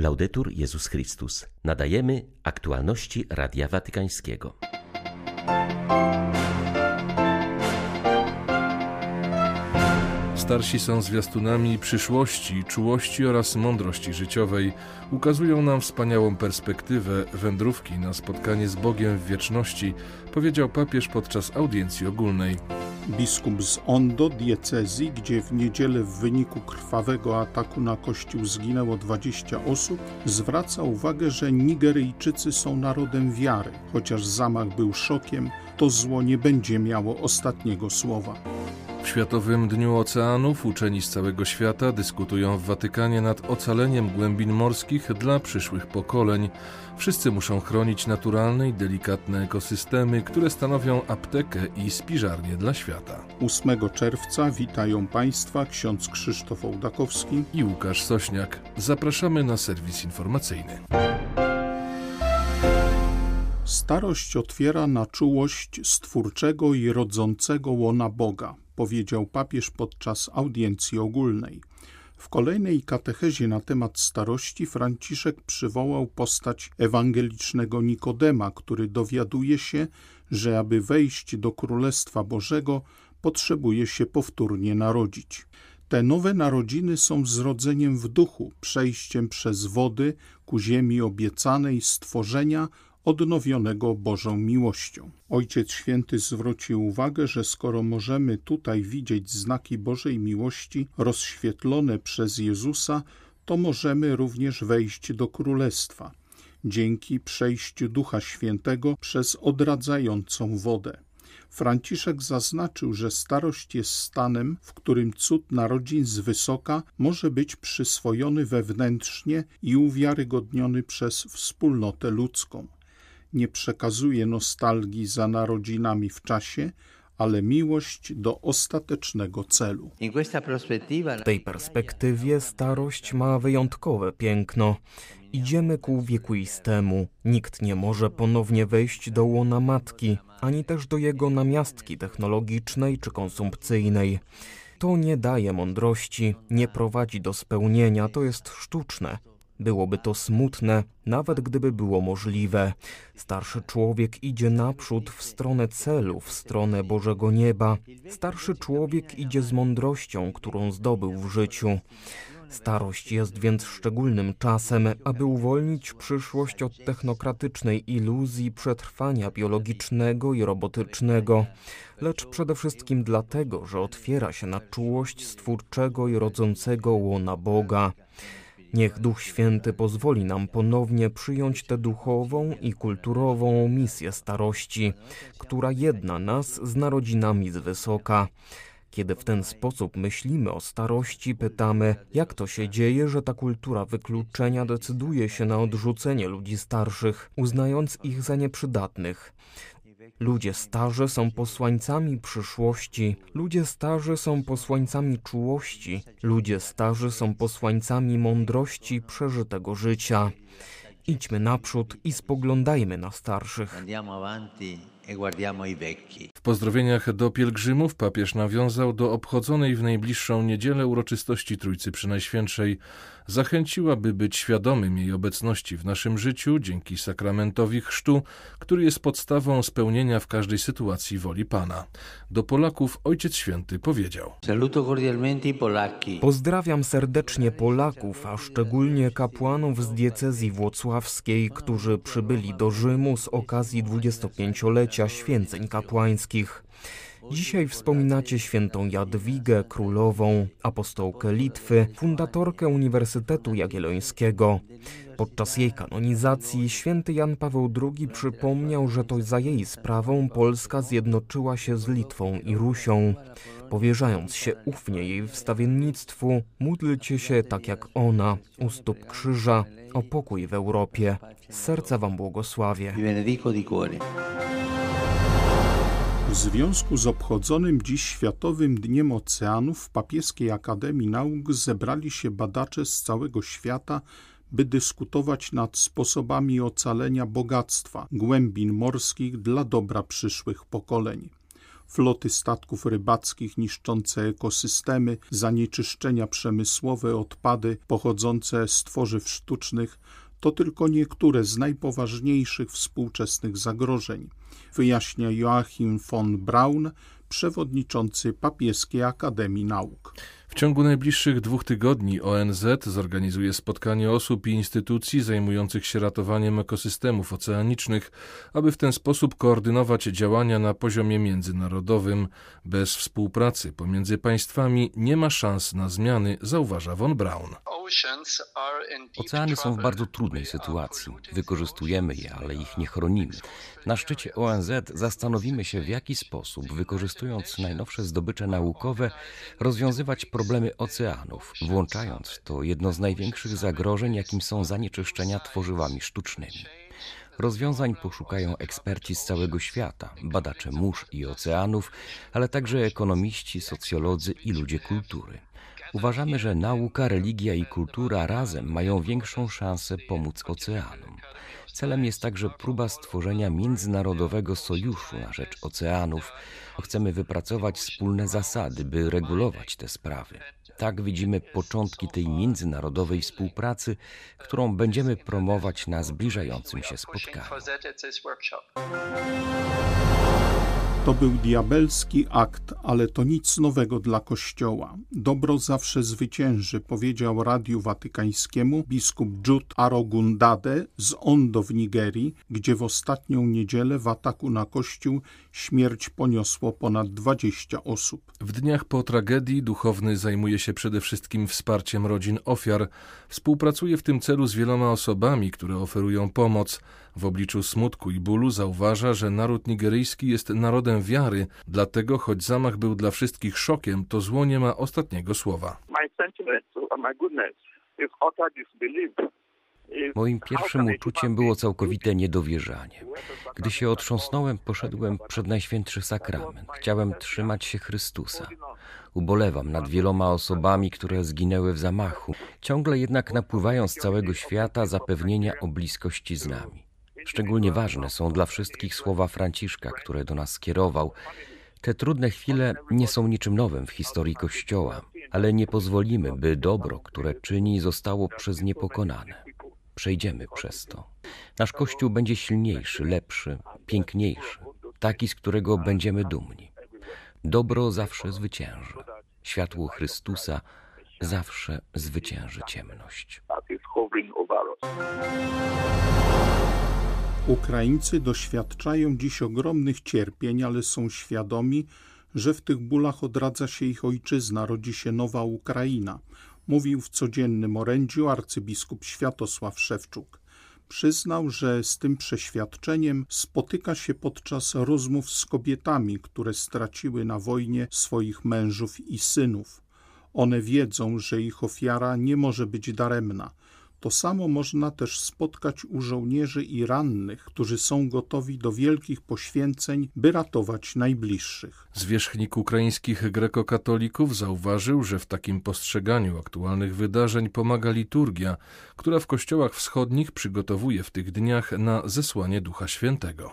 Laudetur Jezus Chrystus. Nadajemy aktualności Radia Watykańskiego. Starsi są zwiastunami przyszłości, czułości oraz mądrości życiowej. Ukazują nam wspaniałą perspektywę wędrówki na spotkanie z Bogiem w wieczności, powiedział papież podczas audiencji ogólnej. Biskup z Ondo, diecezji, gdzie w niedzielę w wyniku krwawego ataku na kościół zginęło 20 osób, zwraca uwagę, że Nigeryjczycy są narodem wiary. Chociaż zamach był szokiem, to zło nie będzie miało ostatniego słowa. W Światowym Dniu Oceanów uczeni z całego świata dyskutują w Watykanie nad ocaleniem głębin morskich dla przyszłych pokoleń. Wszyscy muszą chronić naturalne i delikatne ekosystemy, które stanowią aptekę i spiżarnię dla świata. 8 czerwca witają Państwa ksiądz Krzysztof Ołdakowski i Łukasz Sośniak. Zapraszamy na serwis informacyjny. Starość otwiera na czułość stwórczego i rodzącego łona Boga powiedział papież podczas audiencji ogólnej. W kolejnej katechezie na temat starości Franciszek przywołał postać ewangelicznego Nikodema, który dowiaduje się, że aby wejść do Królestwa Bożego, potrzebuje się powtórnie narodzić. Te nowe narodziny są zrodzeniem w duchu, przejściem przez wody ku ziemi obiecanej stworzenia odnowionego Bożą miłością. Ojciec Święty zwrócił uwagę, że skoro możemy tutaj widzieć znaki Bożej miłości rozświetlone przez Jezusa, to możemy również wejść do Królestwa dzięki przejściu Ducha Świętego przez odradzającą wodę. Franciszek zaznaczył, że starość jest stanem, w którym cud narodzin z wysoka może być przyswojony wewnętrznie i uwiarygodniony przez wspólnotę ludzką nie przekazuje nostalgii za narodzinami w czasie, ale miłość do ostatecznego celu. W tej perspektywie starość ma wyjątkowe piękno. Idziemy ku wiekuistemu. Nikt nie może ponownie wejść do łona matki, ani też do jego namiastki technologicznej czy konsumpcyjnej. To nie daje mądrości, nie prowadzi do spełnienia, to jest sztuczne. Byłoby to smutne, nawet gdyby było możliwe. Starszy człowiek idzie naprzód w stronę celu, w stronę Bożego Nieba. Starszy człowiek idzie z mądrością, którą zdobył w życiu. Starość jest więc szczególnym czasem, aby uwolnić przyszłość od technokratycznej iluzji przetrwania biologicznego i robotycznego, lecz przede wszystkim dlatego, że otwiera się na czułość stwórczego i rodzącego łona Boga. Niech Duch Święty pozwoli nam ponownie przyjąć tę duchową i kulturową misję starości, która jedna nas z narodzinami z wysoka. Kiedy w ten sposób myślimy o starości, pytamy, jak to się dzieje, że ta kultura wykluczenia decyduje się na odrzucenie ludzi starszych, uznając ich za nieprzydatnych. Ludzie starzy są posłańcami przyszłości, ludzie starzy są posłańcami czułości, ludzie starzy są posłańcami mądrości przeżytego życia. Idźmy naprzód i spoglądajmy na starszych. W pozdrowieniach do pielgrzymów papież nawiązał do obchodzonej w najbliższą niedzielę uroczystości Trójcy Przynajświętszej. Zachęciłaby być świadomym jej obecności w naszym życiu dzięki sakramentowi chrztu, który jest podstawą spełnienia w każdej sytuacji woli Pana. Do Polaków Ojciec Święty powiedział: Pozdrawiam serdecznie Polaków, a szczególnie kapłanów z diecezji włocławskiej, którzy przybyli do Rzymu z okazji 25-lecia święceń kapłańskich. Dzisiaj wspominacie świętą Jadwigę Królową, apostołkę Litwy, fundatorkę Uniwersytetu Jagiellońskiego. Podczas jej kanonizacji święty Jan Paweł II przypomniał, że to za jej sprawą Polska zjednoczyła się z Litwą i Rusią. Powierzając się ufnie jej wstawiennictwu, módlcie się tak jak ona, u stóp krzyża, o pokój w Europie. Serca wam błogosławię. W związku z obchodzonym dziś Światowym Dniem Oceanów w Papieskiej Akademii Nauk zebrali się badacze z całego świata, by dyskutować nad sposobami ocalenia bogactwa głębin morskich dla dobra przyszłych pokoleń. floty statków rybackich niszczące ekosystemy, zanieczyszczenia przemysłowe, odpady pochodzące z tworzyw sztucznych to tylko niektóre z najpoważniejszych współczesnych zagrożeń, wyjaśnia Joachim von Braun, przewodniczący Papieskiej Akademii Nauk. W ciągu najbliższych dwóch tygodni ONZ zorganizuje spotkanie osób i instytucji zajmujących się ratowaniem ekosystemów oceanicznych, aby w ten sposób koordynować działania na poziomie międzynarodowym. Bez współpracy pomiędzy państwami nie ma szans na zmiany, zauważa von Braun. Oceany są w bardzo trudnej sytuacji. Wykorzystujemy je, ale ich nie chronimy. Na szczycie ONZ zastanowimy się, w jaki sposób, wykorzystując najnowsze zdobycze naukowe, rozwiązywać problemy oceanów, włączając to jedno z największych zagrożeń, jakim są zanieczyszczenia tworzywami sztucznymi. Rozwiązań poszukają eksperci z całego świata, badacze mórz i oceanów, ale także ekonomiści, socjolodzy i ludzie kultury. Uważamy, że nauka, religia i kultura razem mają większą szansę pomóc oceanom. Celem jest także próba stworzenia międzynarodowego sojuszu na rzecz oceanów. Chcemy wypracować wspólne zasady, by regulować te sprawy. Tak widzimy początki tej międzynarodowej współpracy, którą będziemy promować na zbliżającym się spotkaniu. To był diabelski akt, ale to nic nowego dla Kościoła. Dobro zawsze zwycięży, powiedział Radiu Watykańskiemu biskup Jud Arogundade z Ondo w Nigerii, gdzie w ostatnią niedzielę w ataku na kościół śmierć poniosło ponad 20 osób. W dniach po tragedii duchowny zajmuje się przede wszystkim wsparciem rodzin ofiar. Współpracuje w tym celu z wieloma osobami, które oferują pomoc. W obliczu smutku i bólu zauważa, że naród nigeryjski jest narodem wiary, dlatego choć zamach był dla wszystkich szokiem, to zło nie ma ostatniego słowa. Moim pierwszym uczuciem było całkowite niedowierzanie. Gdy się otrząsnąłem, poszedłem przed Najświętszy Sakrament. Chciałem trzymać się Chrystusa. Ubolewam nad wieloma osobami, które zginęły w zamachu. Ciągle jednak napływają z całego świata zapewnienia o bliskości z nami. Szczególnie ważne są dla wszystkich słowa Franciszka, które do nas skierował. Te trudne chwile nie są niczym nowym w historii Kościoła, ale nie pozwolimy, by dobro, które czyni, zostało przez nie pokonane. Przejdziemy przez to. Nasz Kościół będzie silniejszy, lepszy, piękniejszy, taki, z którego będziemy dumni. Dobro zawsze zwycięży. Światło Chrystusa zawsze zwycięży ciemność. Ukraińcy doświadczają dziś ogromnych cierpień, ale są świadomi, że w tych bólach odradza się ich ojczyzna, rodzi się nowa Ukraina, mówił w codziennym orędziu arcybiskup Światosław Szewczuk. Przyznał, że z tym przeświadczeniem spotyka się podczas rozmów z kobietami, które straciły na wojnie swoich mężów i synów. One wiedzą, że ich ofiara nie może być daremna, to samo można też spotkać u żołnierzy i rannych, którzy są gotowi do wielkich poświęceń, by ratować najbliższych. Zwierzchnik ukraińskich grekokatolików zauważył, że w takim postrzeganiu aktualnych wydarzeń pomaga liturgia, która w kościołach wschodnich przygotowuje w tych dniach na zesłanie Ducha Świętego.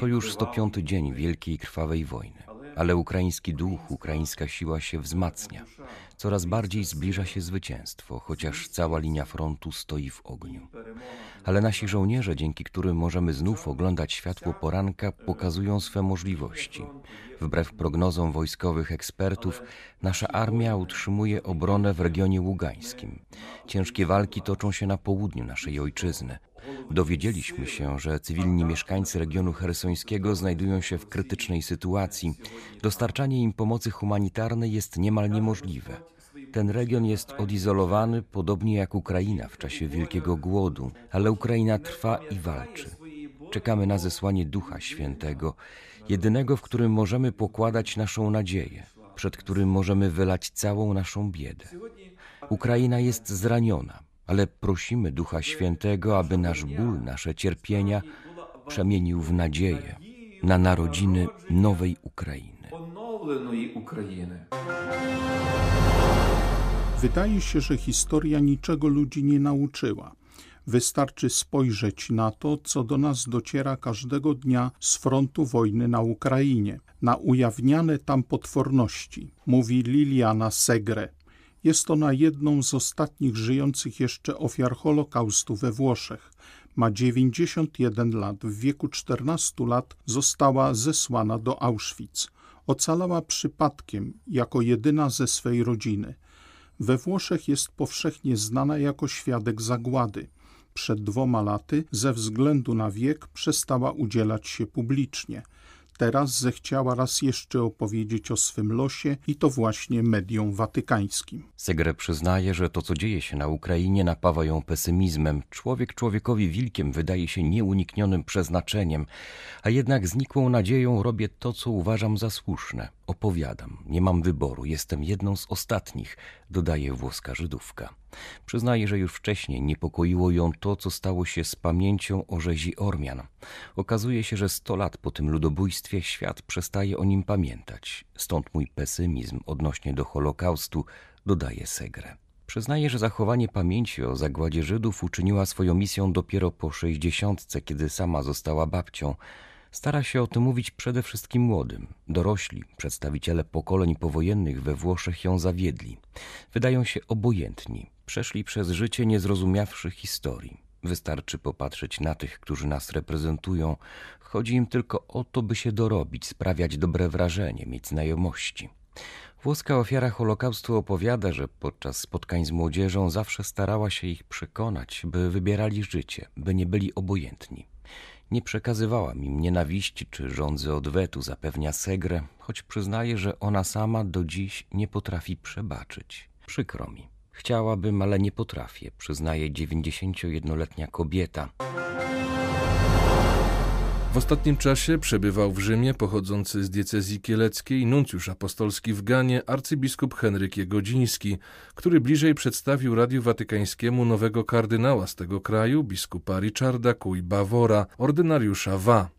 To już 105 dzień wielkiej krwawej wojny. Ale ukraiński duch, ukraińska siła się wzmacnia. Coraz bardziej zbliża się zwycięstwo, chociaż cała linia frontu stoi w ogniu. Ale nasi żołnierze, dzięki którym możemy znów oglądać światło poranka, pokazują swe możliwości. Wbrew prognozom wojskowych ekspertów, nasza armia utrzymuje obronę w regionie ługańskim. Ciężkie walki toczą się na południu naszej ojczyzny. Dowiedzieliśmy się, że cywilni mieszkańcy regionu hersońskiego znajdują się w krytycznej sytuacji. Dostarczanie im pomocy humanitarnej jest niemal niemożliwe. Ten region jest odizolowany, podobnie jak Ukraina w czasie Wielkiego Głodu, ale Ukraina trwa i walczy. Czekamy na zesłanie Ducha Świętego, jedynego, w którym możemy pokładać naszą nadzieję, przed którym możemy wylać całą naszą biedę. Ukraina jest zraniona, ale prosimy Ducha Świętego, aby nasz ból, nasze cierpienia przemienił w nadzieję na narodziny nowej Ukrainy. Wydaje się, że historia niczego ludzi nie nauczyła. Wystarczy spojrzeć na to, co do nas dociera każdego dnia z frontu wojny na Ukrainie, na ujawniane tam potworności, mówi Liliana Segre. Jest ona jedną z ostatnich żyjących jeszcze ofiar Holokaustu we Włoszech. Ma 91 lat. W wieku 14 lat została zesłana do Auschwitz. Ocalała przypadkiem jako jedyna ze swej rodziny. We Włoszech jest powszechnie znana jako świadek zagłady. Przed dwoma laty, ze względu na wiek, przestała udzielać się publicznie. Teraz zechciała raz jeszcze opowiedzieć o swym losie i to właśnie mediom watykańskim. Segre przyznaje, że to, co dzieje się na Ukrainie, napawa ją pesymizmem. Człowiek człowiekowi wilkiem wydaje się nieuniknionym przeznaczeniem, a jednak znikłą nadzieją robię to, co uważam za słuszne. Opowiadam, nie mam wyboru, jestem jedną z ostatnich, dodaje włoska Żydówka. Przyznaje, że już wcześniej niepokoiło ją to, co stało się z pamięcią o rzezi Ormian. Okazuje się, że sto lat po tym ludobójstwie świat przestaje o nim pamiętać. Stąd mój pesymizm odnośnie do Holokaustu, dodaje Segre. Przyznaje, że zachowanie pamięci o zagładzie Żydów uczyniła swoją misją dopiero po sześćdziesiątce, kiedy sama została babcią. Stara się o tym mówić przede wszystkim młodym. Dorośli, przedstawiciele pokoleń powojennych we Włoszech ją zawiedli. Wydają się obojętni. Przeszli przez życie nie zrozumiawszy historii. Wystarczy popatrzeć na tych, którzy nas reprezentują. Chodzi im tylko o to, by się dorobić, sprawiać dobre wrażenie, mieć znajomości. Włoska ofiara Holokaustu opowiada, że podczas spotkań z młodzieżą zawsze starała się ich przekonać, by wybierali życie, by nie byli obojętni. Nie przekazywałam im nienawiści czy żądzy odwetu, zapewnia Segre, choć przyznaje, że ona sama do dziś nie potrafi przebaczyć. Przykro mi. Chciałabym, ale nie potrafię, przyznaje 91-letnia kobieta. W ostatnim czasie przebywał w Rzymie pochodzący z diecezji kieleckiej nuncjusz apostolski w Ganie arcybiskup Henryk Jegodziński, który bliżej przedstawił Radiu Watykańskiemu nowego kardynała z tego kraju, biskupa Richarda Kuj Bawora, ordynariusza Wa.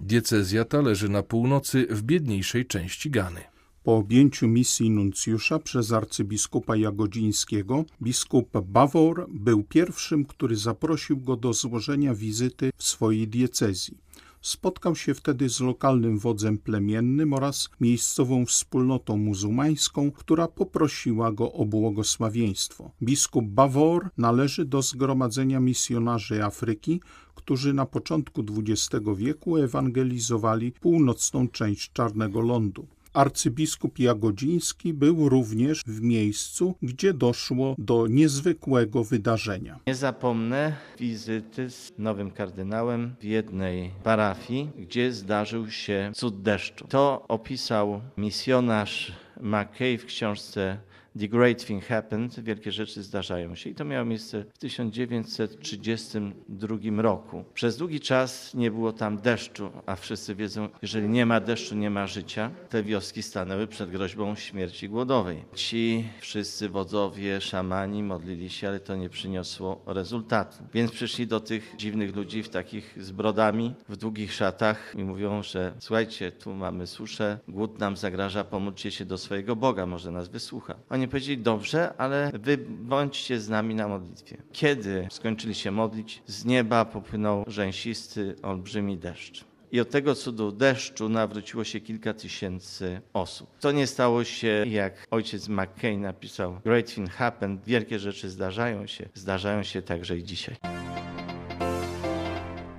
Diecezja ta leży na północy w biedniejszej części Gany. Po objęciu misji nuncjusza przez arcybiskupa Jagodzińskiego, biskup Bawor był pierwszym, który zaprosił go do złożenia wizyty w swojej diecezji. Spotkał się wtedy z lokalnym wodzem plemiennym oraz miejscową wspólnotą muzułmańską, która poprosiła go o błogosławieństwo. Biskup Bawor należy do zgromadzenia misjonarzy Afryki, którzy na początku XX wieku ewangelizowali północną część Czarnego Lądu. Arcybiskup Jagodziński był również w miejscu, gdzie doszło do niezwykłego wydarzenia. Nie zapomnę wizyty z nowym kardynałem w jednej parafii, gdzie zdarzył się cud deszczu. To opisał misjonarz Mackay w książce The Great Thing Happened, wielkie rzeczy zdarzają się. I to miało miejsce w 1932 roku. Przez długi czas nie było tam deszczu, a wszyscy wiedzą, jeżeli nie ma deszczu, nie ma życia. Te wioski stanęły przed groźbą śmierci głodowej. Ci wszyscy wodzowie, szamani modlili się, ale to nie przyniosło rezultatu. Więc przyszli do tych dziwnych ludzi w takich z brodami, w długich szatach i mówią, że słuchajcie, tu mamy suszę, głód nam zagraża, pomóżcie się do swojego Boga, może nas wysłucha. Oni powiedzieli, dobrze, ale wy bądźcie z nami na modlitwie. Kiedy skończyli się modlić, z nieba popłynął rzęsisty, olbrzymi deszcz. I od tego cudu deszczu nawróciło się kilka tysięcy osób. To nie stało się, jak ojciec McCain napisał, Great thing happened, wielkie rzeczy zdarzają się, zdarzają się także i dzisiaj.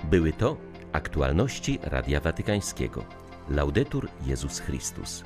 Były to aktualności Radia Watykańskiego. Laudetur Jezus Chrystus.